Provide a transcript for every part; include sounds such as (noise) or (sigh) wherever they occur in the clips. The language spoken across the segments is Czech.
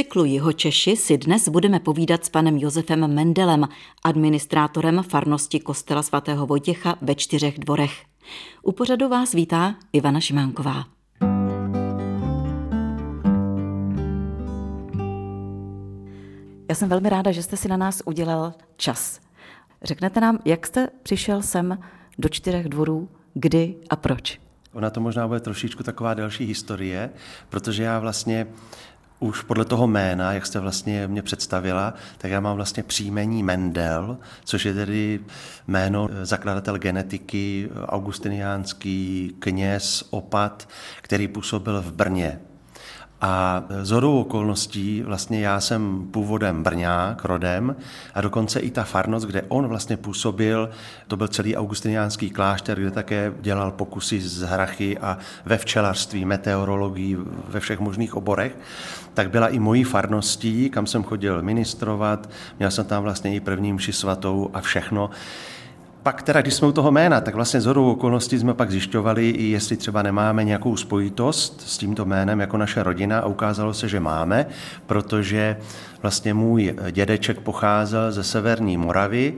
cyklu Jeho Češi si dnes budeme povídat s panem Josefem Mendelem, administrátorem farnosti kostela svatého Vojtěcha ve čtyřech dvorech. U pořadu vás vítá Ivana Šimánková. Já jsem velmi ráda, že jste si na nás udělal čas. Řeknete nám, jak jste přišel sem do čtyřech dvorů, kdy a proč? Ona to možná bude trošičku taková delší historie, protože já vlastně už podle toho jména, jak jste vlastně mě představila, tak já mám vlastně příjmení Mendel, což je tedy jméno zakladatel genetiky, augustiniánský kněz, opat, který působil v Brně. A z hodou okolností vlastně já jsem původem Brňák, rodem, a dokonce i ta farnost, kde on vlastně působil, to byl celý augustiniánský klášter, kde také dělal pokusy z hrachy a ve včelařství, meteorologii, ve všech možných oborech, tak byla i mojí farností, kam jsem chodil ministrovat, měl jsem tam vlastně i první mši svatou a všechno pak teda, když jsme u toho jména, tak vlastně z hodou okolností jsme pak zjišťovali, i jestli třeba nemáme nějakou spojitost s tímto jménem jako naše rodina a ukázalo se, že máme, protože vlastně můj dědeček pocházel ze severní Moravy,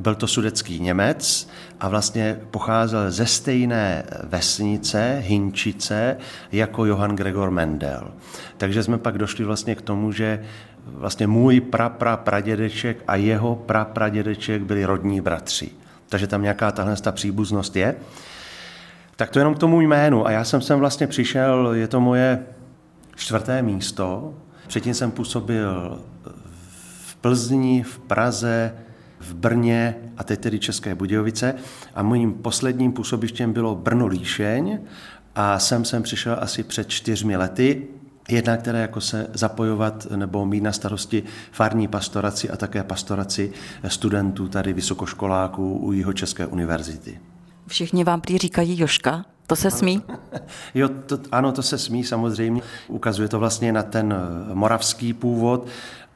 byl to sudecký Němec a vlastně pocházel ze stejné vesnice, Hinčice, jako Johann Gregor Mendel. Takže jsme pak došli vlastně k tomu, že vlastně můj pra, pra, pradědeček a jeho pra, pradědeček byli rodní bratři takže tam nějaká tahle ta příbuznost je. Tak to jenom k tomu jménu. A já jsem sem vlastně přišel, je to moje čtvrté místo. Předtím jsem působil v Plzni, v Praze, v Brně a teď tedy České Budějovice. A mým posledním působištěm bylo Brno Líšeň a sem jsem přišel asi před čtyřmi lety Jedna, které jako se zapojovat nebo mít na starosti farní pastoraci a také pastoraci studentů tady vysokoškoláků u jeho České univerzity. Všichni vám prý říkají Joška, to se smí? (laughs) Jo, to, ano, to se smí samozřejmě. Ukazuje to vlastně na ten moravský původ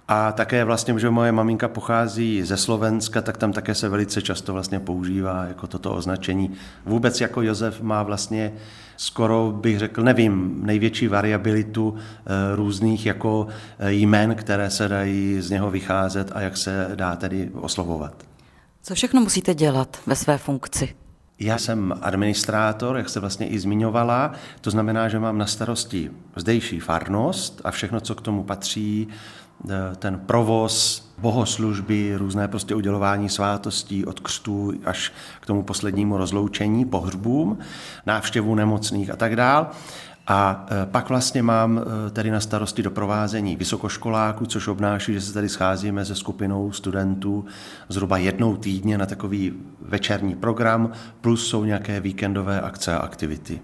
a také vlastně, že moje maminka pochází ze Slovenska, tak tam také se velice často vlastně používá jako toto označení. Vůbec jako Josef má vlastně skoro bych řekl, nevím, největší variabilitu eh, různých jako eh, jmen, které se dají z něho vycházet a jak se dá tedy oslovovat. Co všechno musíte dělat ve své funkci? Já jsem administrátor, jak se vlastně i zmiňovala, to znamená, že mám na starosti zdejší farnost a všechno, co k tomu patří, ten provoz, bohoslužby, různé prostě udělování svátostí od křtů až k tomu poslednímu rozloučení, pohřbům, návštěvu nemocných a tak dál. A eh, pak vlastně mám eh, tedy na starosti doprovázení vysokoškoláků, což obnáší, že se tady scházíme se skupinou studentů zhruba jednou týdně na takový večerní program, plus jsou nějaké víkendové akce a aktivity.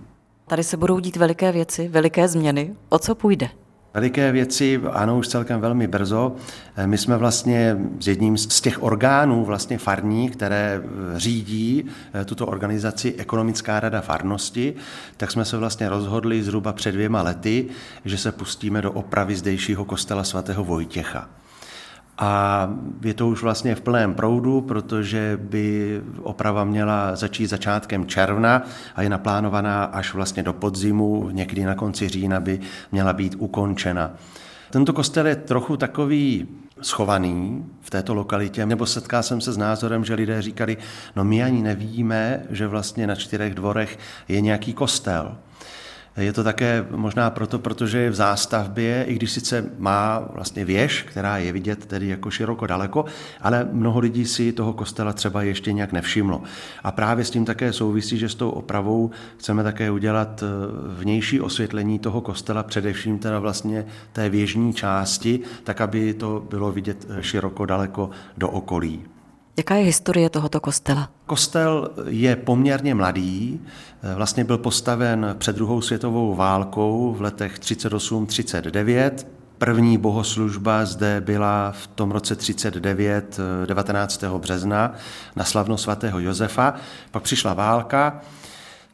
Tady se budou dít veliké věci, veliké změny. O co půjde? Veliké věci, ano, už celkem velmi brzo. Eh, my jsme vlastně z jedním z těch orgánů vlastně farní, které eh, řídí eh, tuto organizaci Ekonomická rada farnosti, tak jsme se vlastně rozhodli zhruba před dvěma lety, že se pustíme do opravy zdejšího kostela svatého Vojtěcha. A je to už vlastně v plném proudu, protože by oprava měla začít začátkem června a je naplánovaná až vlastně do podzimu, někdy na konci října by měla být ukončena. Tento kostel je trochu takový schovaný v této lokalitě, nebo setká jsem se s názorem, že lidé říkali, no my ani nevíme, že vlastně na čtyřech dvorech je nějaký kostel. Je to také možná proto, protože je v zástavbě, i když sice má vlastně věž, která je vidět tedy jako široko daleko, ale mnoho lidí si toho kostela třeba ještě nějak nevšimlo. A právě s tím také souvisí, že s tou opravou chceme také udělat eh, vnější osvětlení toho kostela, především teda vlastně té věžní části, tak aby to bylo vidět eh, široko daleko do okolí. Jaká je historie tohoto kostela? Kostel je poměrně mladý, vlastně byl postaven před druhou světovou válkou v letech 38-39. První bohoslužba zde byla v tom roce 39, 19. března na slavnost svatého Josefa. Pak přišla válka,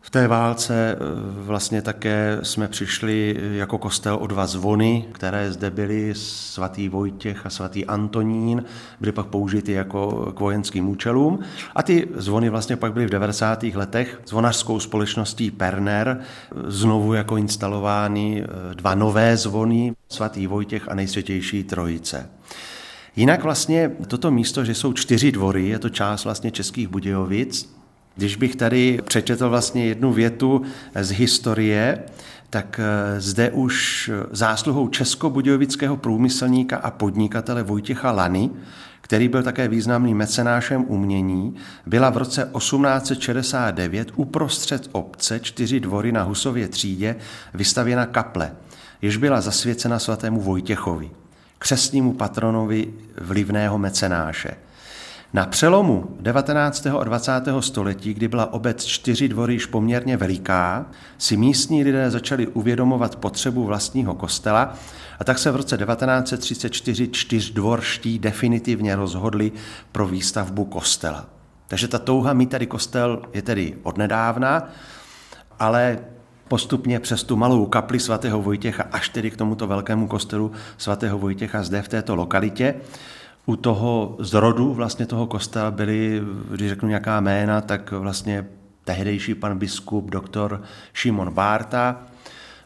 V té válce eh, vlastně také jsme přišli jako kostel o dva zvony, které zde byly, svatý Vojtěch a svatý Antonín, byly pak použity jako k vojenským účelům. A ty zvony vlastně pak byly v 90. letech zvonařskou společností Perner znovu jako instalovány eh, dva nové zvony, svatý Vojtěch a nejsvětější Trojice. Jinak vlastně toto místo, že jsou čtyři dvory, je to část vlastně Českých Budějovic, když bych tady přečetl vlastně jednu větu z historie, tak eh, zde už zásluhou českobudějovického průmyslníka a podnikatele Vojtěcha Lany, který byl také významným mecenášem umění, byla v roce 1869 uprostřed obce čtyři dvory na Husově třídě vystavěna kaple, jež byla zasvěcena svatému Vojtěchovi, křesnímu patronovi vlivného mecenáše – na přelomu 19. a 20. století, kdy byla obec čtyři dvory již poměrně veliká, si místní lidé začali uvědomovat potřebu vlastního kostela a tak se v roce 1934 čtyřdvorští definitivně rozhodli pro výstavbu kostela. Takže ta touha mít tady kostel je tedy odnedávna, ale postupně přes tu malou kapli svatého Vojtěcha až tedy k tomuto velkému kostelu svatého Vojtěcha zde v této lokalitě, u toho zrodu vlastně toho kostela byli, když řeknu nějaká jména, tak vlastně tehdejší pan biskup doktor Šimon Bárta,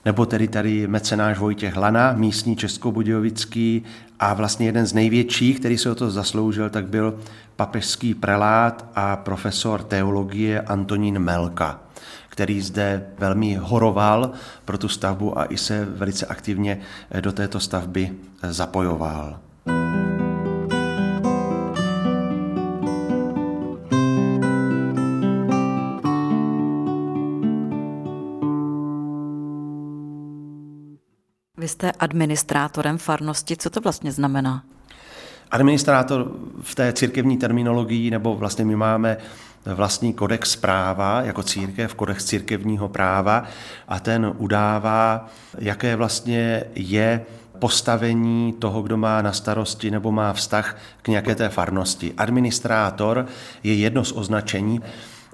nebo tedy tady mecenáš Vojtěch Lana, místní českobudějovický a vlastně jeden z největších, který se o to zasloužil, tak byl papežský prelát a profesor teologie Antonín Melka, který zde velmi horoval pro tu stavbu a i se velice aktivně do této stavby zapojoval. Vy jste administrátorem farnosti. Co to vlastně znamená? Administrátor v té církevní terminologii, nebo vlastně my máme vlastní kodex práva, jako církev, kodex církevního práva a ten udává, jaké vlastně je postavení toho, kdo má na starosti nebo má vztah k nějaké té farnosti. Administrátor je jedno z označení.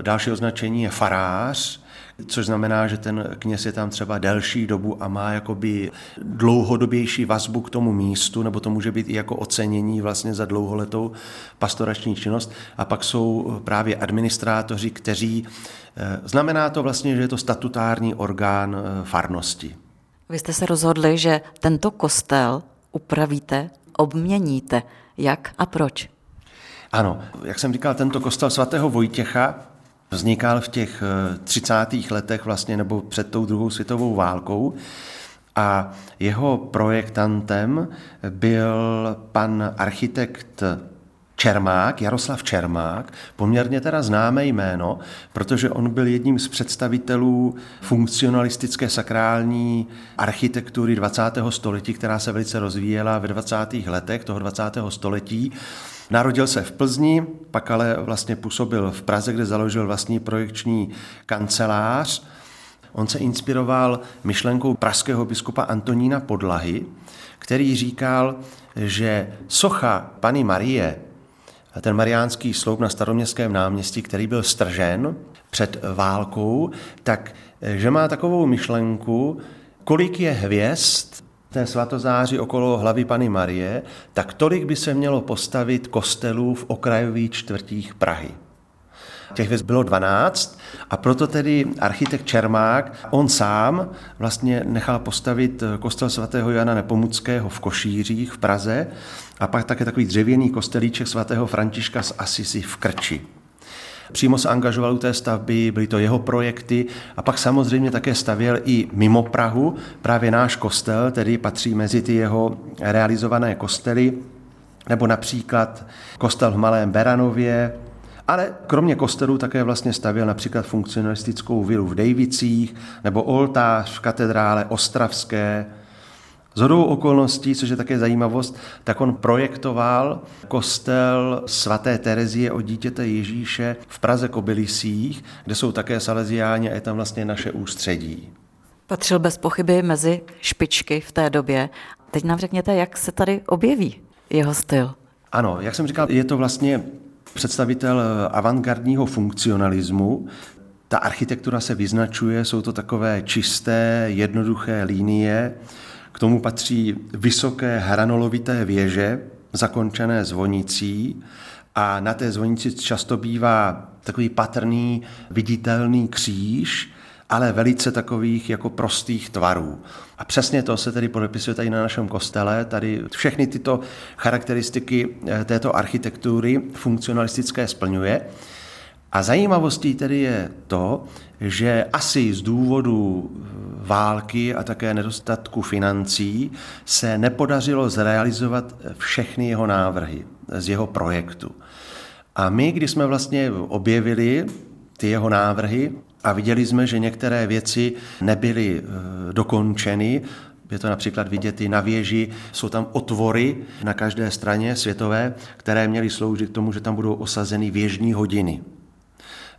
Další označení je farář, což znamená, že ten kněz je tam třeba delší dobu a má jakoby dlouhodobější vazbu k tomu místu, nebo to může být i jako ocenění vlastně za dlouholetou pastorační činnost. A pak jsou právě administrátoři, kteří, eh, znamená to vlastně, že je to statutární orgán eh, farnosti. Vy jste se rozhodli, že tento kostel upravíte, obměníte. Jak a proč? Ano, jak jsem říkal, tento kostel svatého Vojtěcha Vznikal v těch 30. Eh, letech vlastně nebo před tou druhou světovou válkou a jeho projektantem byl pan architekt Čermák, Jaroslav Čermák, poměrně teda známé jméno, protože on byl jedním z představitelů funkcionalistické sakrální architektury 20. století, která se velice rozvíjela ve 20. letech toho 20. století. Narodil se v Plzni, pak ale vlastně působil v Praze, kde založil vlastní projekční kancelář. On se inspiroval myšlenkou pražského biskupa Antonína Podlahy, který říkal, že socha Pany Marie, ten mariánský sloup na staroměstském náměstí, který byl stržen před válkou, tak že má takovou myšlenku, kolik je hvězd té svatozáři okolo hlavy Pany Marie, tak tolik by se mělo postavit kostelů v okrajových čtvrtích Prahy. Těch věc bylo 12 a proto tedy architekt Čermák, on sám vlastně nechal postavit kostel svatého Jana Nepomuckého v Košířích v Praze a pak také takový dřevěný kostelíček svatého Františka z Asisi v Krči. Přímo se angažoval u té stavby, byly to jeho projekty a pak samozřejmě také stavěl i mimo Prahu, právě náš kostel, tedy patří mezi ty jeho realizované kostely, nebo například kostel v Malém Beranově, ale kromě kostelů také vlastně stavěl například funkcionalistickou vilu v Dejvicích nebo oltář v katedrále Ostravské, z hodou okolností, což je také zajímavost, tak on projektoval kostel svaté Terezie od dítěte Ježíše v Praze Kobylisích, kde jsou také saleziáni a je tam vlastně naše ústředí. Patřil bez pochyby mezi špičky v té době. Teď nám řekněte, jak se tady objeví jeho styl. Ano, jak jsem říkal, je to vlastně představitel avantgardního funkcionalismu, Ta architektura se vyznačuje, jsou to takové čisté, jednoduché linie. K tomu patří vysoké hranolovité věže, zakončené zvonicí. A na té zvonici často bývá takový patrný, viditelný kříž, ale velice takových jako prostých tvarů. A přesně to se tedy podepisuje tady na našem kostele. Tady všechny tyto charakteristiky eh, této architektury funkcionalistické splňuje. A zajímavostí tedy je to, že asi z důvodu války a také nedostatku financí se nepodařilo zrealizovat všechny jeho návrhy z jeho projektu. A my, když jsme vlastně objevili ty jeho návrhy a viděli jsme, že některé věci nebyly eh, dokončeny, je to například vidět i na věži, jsou tam otvory na každé straně světové, které měly sloužit k tomu, že tam budou osazeny věžní hodiny.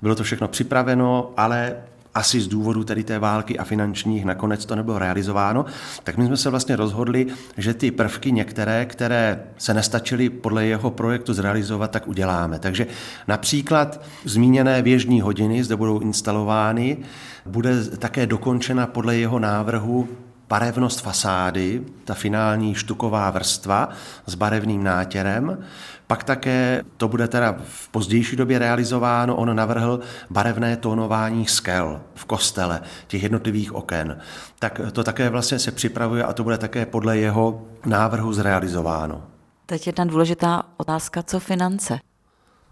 Bylo to všechno připraveno, ale asi z důvodu tedy té války a finančních nakonec to nebylo realizováno, tak my jsme se vlastně rozhodli, že ty prvky některé, které se nestačily podle jeho projektu zrealizovat, tak uděláme. Takže například zmíněné věžní hodiny zde budou instalovány, bude také dokončena podle jeho návrhu barevnost fasády, ta finální štuková vrstva s barevným nátěrem. Pak také, to bude teda v pozdější době realizováno, on navrhl barevné tónování skel v kostele, těch jednotlivých oken. Tak to také vlastně se připravuje a to bude také podle jeho návrhu zrealizováno. Teď jedna důležitá otázka, co finance?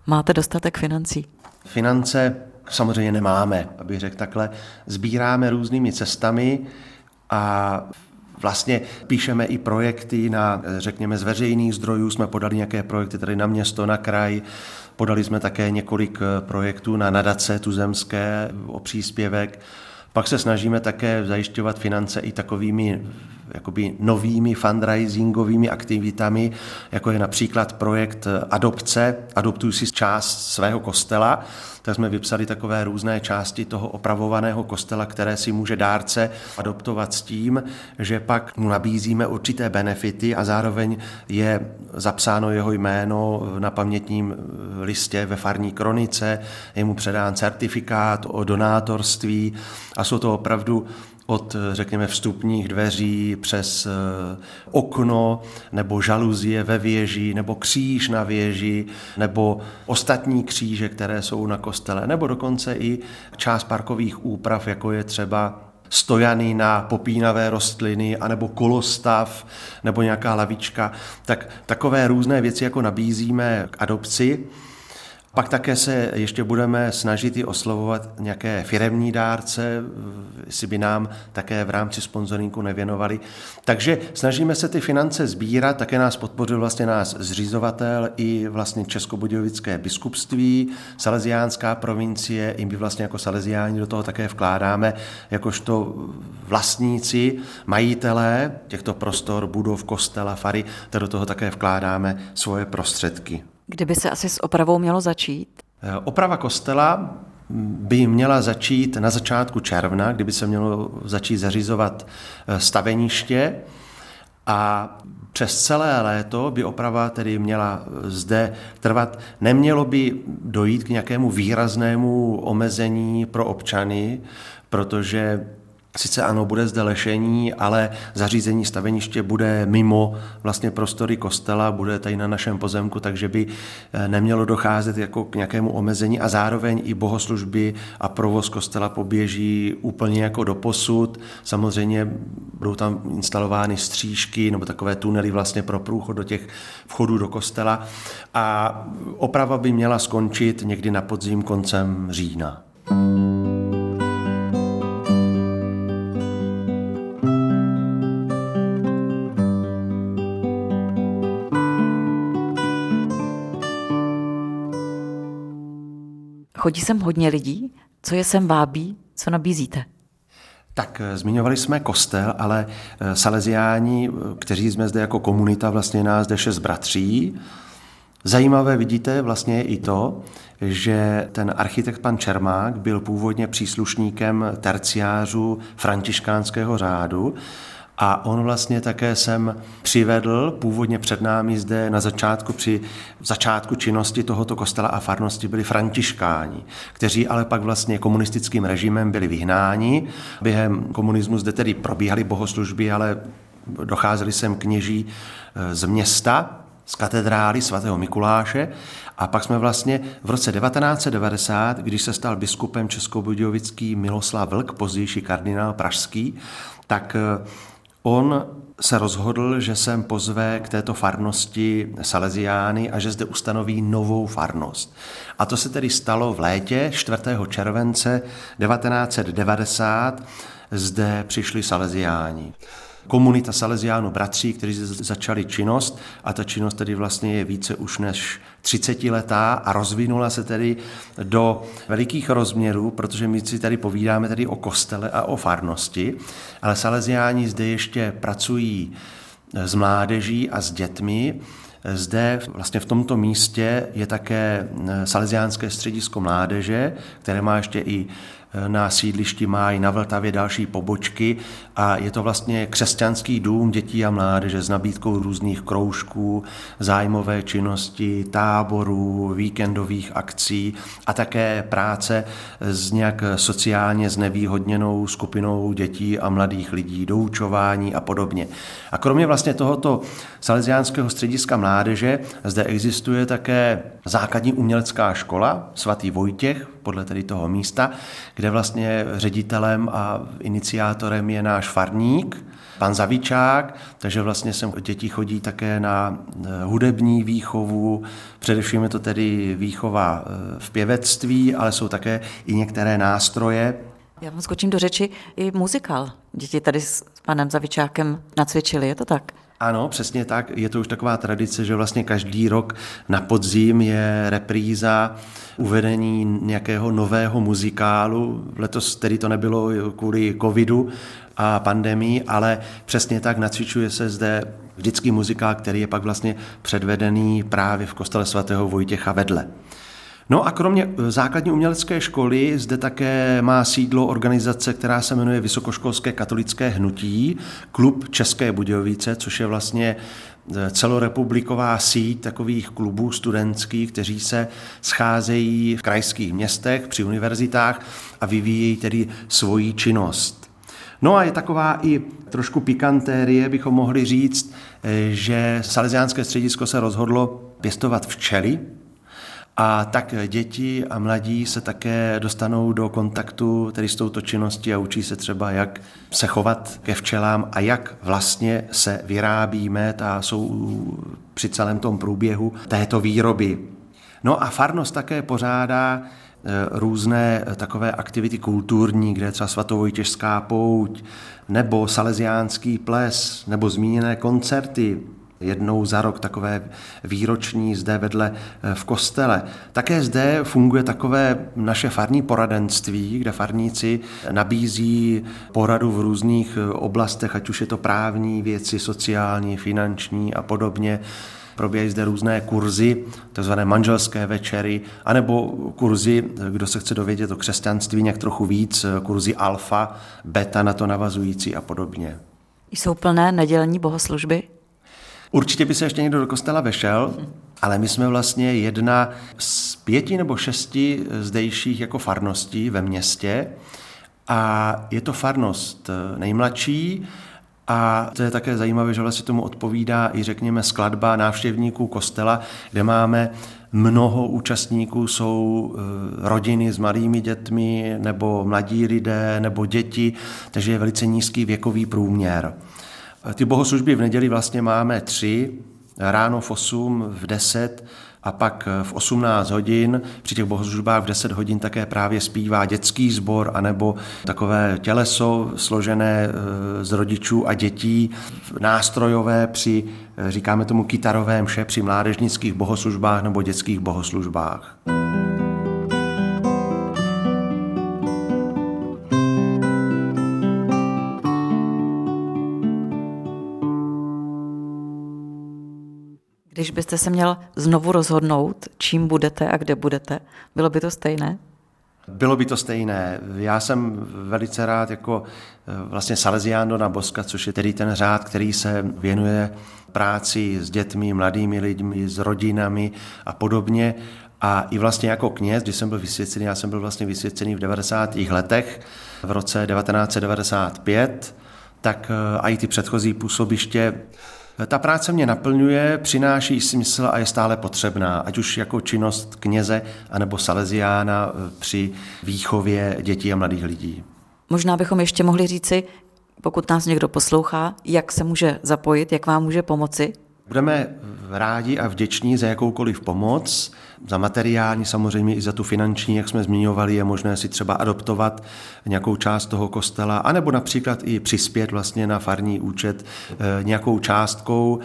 Máte dostatek financí? Finance samozřejmě nemáme, abych řekl takhle. Sbíráme různými cestami a Vlastně píšeme i projekty na, řekněme, z veřejných zdrojů. Jsme podali nějaké projekty tady na město, na kraj. Podali jsme také několik eh, projektů na nadace tuzemské o příspěvek. Pak se snažíme také zajišťovat finance i takovými jakoby novými fundraisingovými aktivitami, jako je například projekt adopce, adoptuj si část svého kostela, tak jsme vypsali takové různé části toho opravovaného kostela, které si může dárce adoptovat s tím, že pak mu nabízíme určité benefity a zároveň je zapsáno jeho jméno na pamětním listě ve farní kronice, je mu předán certifikát o donátorství a jsou to opravdu od, řekněme, vstupních dveří přes eh, okno nebo žaluzie ve věži nebo kříž na věži nebo ostatní kříže, které jsou na kostele nebo dokonce i část parkových úprav, jako je třeba stojany na popínavé rostliny, anebo kolostav, nebo nějaká lavička, tak takové různé věci jako nabízíme k adopci. Pak také se ještě budeme snažit i oslovovat nějaké firemní dárce, jestli by nám také v rámci sponzoringu nevěnovali. Takže snažíme se ty finance sbírat, také nás podpořil vlastně nás zřizovatel i vlastně Českobudějovické biskupství, Salesiánská provincie, i my vlastně jako Salesiáni do toho také vkládáme, jakožto vlastníci, majitelé těchto prostor, budov, kostela, fary, tak do toho také vkládáme svoje prostředky. Kdyby se asi s opravou mělo začít? Eh, oprava kostela by měla začít na začátku června, kdyby se mělo začít zařizovat eh, staveniště a přes celé léto by oprava tedy měla eh, zde trvat. Nemělo by dojít k nějakému výraznému omezení pro občany, protože Sice ano, bude zde lešení, ale zařízení staveniště bude mimo vlastně prostory kostela, bude tady na našem pozemku, takže by eh, nemělo docházet jako k nějakému omezení a zároveň i bohoslužby a provoz kostela poběží úplně jako do posud. Samozřejmě budou tam instalovány střížky nebo takové tunely vlastně pro průchod do těch vchodů do kostela a oprava by měla skončit někdy na podzim koncem října. Chodí sem hodně lidí? Co je sem vábí? Co nabízíte? Tak eh, zmiňovali jsme kostel, ale eh, Salesiáni, eh, kteří jsme zde jako komunita, vlastně nás zde šest bratří. Zajímavé vidíte vlastně je i to, že ten architekt pan Čermák byl původně příslušníkem terciářů františkánského řádu A on vlastně také sem přivedl, původně před námi zde na začátku, při začátku činnosti tohoto kostela a farnosti byli františkáni, kteří ale pak vlastně komunistickým režimem byli vyhnáni. Během komunismu zde tedy probíhaly bohoslužby, ale docházeli sem kněží eh, z města, z katedrály svatého Mikuláše a pak jsme vlastně v roce 1990, když se stal biskupem českobudějovický Miloslav Vlk, pozdější kardinál pražský, tak eh, on se rozhodl, že sem pozve k této farnosti Salesiány a že zde ustanoví novou farnost. A to se tedy stalo v létě 4. července 1990. Zde přišli Salesiáni komunita Salesiánů bratří, kteří začali činnost a ta činnost tedy vlastně je více už než 30 letá a rozvinula se tedy do velikých rozměrů, protože my si tady povídáme tady o kostele a o farnosti, ale Salesiáni zde ještě pracují s mládeží a s dětmi, zde vlastně v tomto místě je také Salesiánské středisko mládeže, které má ještě i na sídlišti mají na Vltavě další pobočky a je to vlastně křesťanský dům dětí a mládeže s nabídkou různých kroužků, zájmové činnosti, táborů, víkendových akcí a také práce s nějak sociálně znevýhodněnou skupinou dětí a mladých lidí, doučování a podobně. A kromě vlastně tohoto Salesiánského střediska mládeže zde existuje také základní umělecká škola svatý Vojtěch, podle tedy toho místa, kde vlastně ředitelem a iniciátorem je náš farník, pan Zavičák, takže vlastně sem děti chodí také na eh, hudební výchovu, především je to tedy výchova eh, v pěvectví, ale jsou také i některé nástroje. Já vám skočím do řeči, i muzikál. Děti tady s panem Zavičákem nacvičili, je to tak? Ano, přesně tak. Je to už taková tradice, že vlastně každý rok na podzim je repríza uvedení nějakého nového muzikálu. Letos tedy to nebylo kvůli covidu a pandemii, ale přesně tak nacvičuje se zde vždycky muzikál, který je pak vlastně předvedený právě v kostele svatého Vojtěcha vedle. No a kromě eh, základní umělecké školy zde také má sídlo organizace, která se jmenuje Vysokoškolské katolické hnutí, Klub České Budějovice, což je vlastně celorepubliková síť takových klubů studentských, kteří se scházejí v krajských městech, při univerzitách a vyvíjejí tedy svoji činnost. No a je taková i trošku pikantérie, bychom mohli říct, eh, že Salesiánské středisko se rozhodlo pěstovat včely, a tak děti a mladí se také dostanou do kontaktu tedy s touto činností a učí se třeba, jak se chovat ke včelám a jak vlastně se vyrábíme a jsou při celém tom průběhu této výroby. No a farnost také pořádá e, různé takové aktivity kulturní, kde je třeba svatovojtěžská pouť, nebo salesiánský ples, nebo zmíněné koncerty, jednou za rok takové výroční zde vedle eh, v kostele. Také zde funguje takové naše farní poradenství, kde farníci nabízí poradu v různých eh, oblastech, ať už je to právní věci, sociální, finanční a podobně. Probíhají zde různé kurzy, takzvané manželské večery, anebo kurzy, eh, kdo se chce dovědět o křesťanství nějak trochu víc, kurzy alfa, beta na to navazující a podobně. Jsou plné nedělní bohoslužby? Určitě by se ještě někdo do kostela vešel, ale my jsme vlastně jedna z pěti nebo šesti zdejších jako farností ve městě a je to farnost nejmladší a to je také zajímavé, že vlastně tomu odpovídá i řekněme skladba návštěvníků kostela, kde máme mnoho účastníků jsou eh, rodiny s malými dětmi nebo mladí lidé nebo děti, takže je velice nízký věkový průměr. Ty bohoslužby v neděli vlastně máme tři, ráno v 8, v 10 a pak v 18 hodin. Při těch bohoslužbách v 10 hodin také právě zpívá dětský sbor anebo takové těleso složené e, z rodičů a dětí, nástrojové při, e, říkáme tomu kytarové mše, při mládežnických bohoslužbách nebo dětských bohoslužbách. Když byste se měl znovu rozhodnout, čím budete a kde budete, bylo by to stejné? Bylo by to stejné. Já jsem velice rád jako eh, vlastně Salesiano na Boska, což je tedy ten řád, který se věnuje práci s dětmi, mladými lidmi, s rodinami a podobně. A i vlastně jako kněz, když jsem byl vysvěcený, já jsem byl vlastně vysvěcený v 90. letech, v roce 1995, tak eh, i ty předchozí působiště ta práce mě naplňuje, přináší smysl a je stále potřebná, ať už jako činnost kněze anebo saleziána eh, při výchově dětí a mladých lidí. Možná bychom ještě mohli říci, pokud nás někdo poslouchá, jak se může zapojit, jak vám může pomoci? Budeme rádi a vděční za jakoukoliv pomoc, za materiální, samozřejmě i za tu finanční, jak jsme zmiňovali, je možné si třeba adoptovat nějakou část toho kostela, anebo například i přispět vlastně na farní účet eh, nějakou částkou.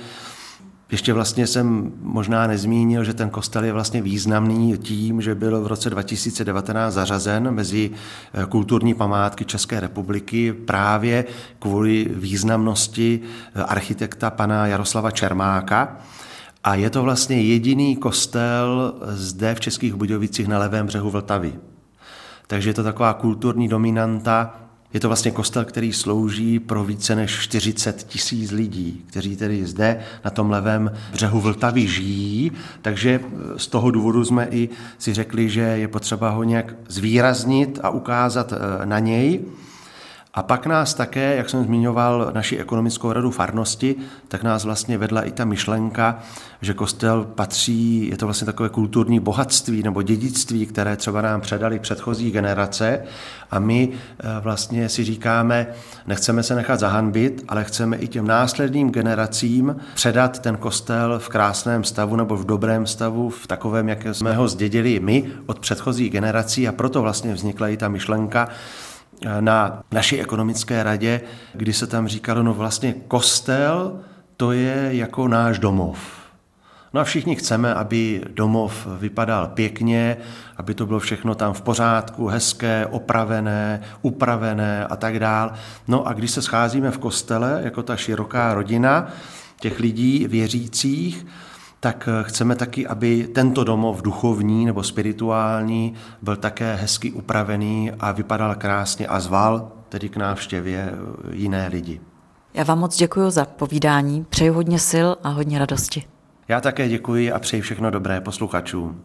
Ještě vlastně jsem možná nezmínil, že ten kostel je vlastně významný tím, že byl v roce 2019 zařazen mezi eh, kulturní památky České republiky právě kvůli významnosti eh, architekta pana Jaroslava Čermáka. A je to vlastně jediný kostel zde v Českých Budějovicích na levém břehu Vltavy. Takže je to taková kulturní dominanta. Je to vlastně kostel, který slouží pro více než 40 tisíc lidí, kteří tedy zde na tom levém břehu Vltavy žijí. Takže z toho důvodu jsme i si řekli, že je potřeba ho nějak zvýraznit a ukázat eh, na něj. A pak nás také, jak jsem zmiňoval, naši ekonomickou radu farnosti, tak nás vlastně vedla i ta myšlenka, že kostel patří, je to vlastně takové kulturní bohatství nebo dědictví, které třeba nám předali předchozí generace. A my eh, vlastně si říkáme, nechceme se nechat zahanbit, ale chceme i těm následným generacím předat ten kostel v krásném stavu nebo v dobrém stavu, v takovém, jak jsme ho zdědili my od předchozích generací. A proto vlastně vznikla i ta myšlenka, na naší ekonomické radě, kdy se tam říkalo, no vlastně kostel to je jako náš domov. No a všichni chceme, aby domov vypadal pěkně, aby to bylo všechno tam v pořádku, hezké, opravené, upravené a tak dál. No a když se scházíme v kostele, jako ta široká rodina těch lidí věřících, tak eh, chceme taky, aby tento domov duchovní nebo spirituální byl také hezky upravený a vypadal krásně a zval tedy k návštěvě eh, jiné lidi. Já vám moc děkuji za povídání, přeji hodně sil a hodně radosti. Já také děkuji a přeji všechno dobré posluchačům.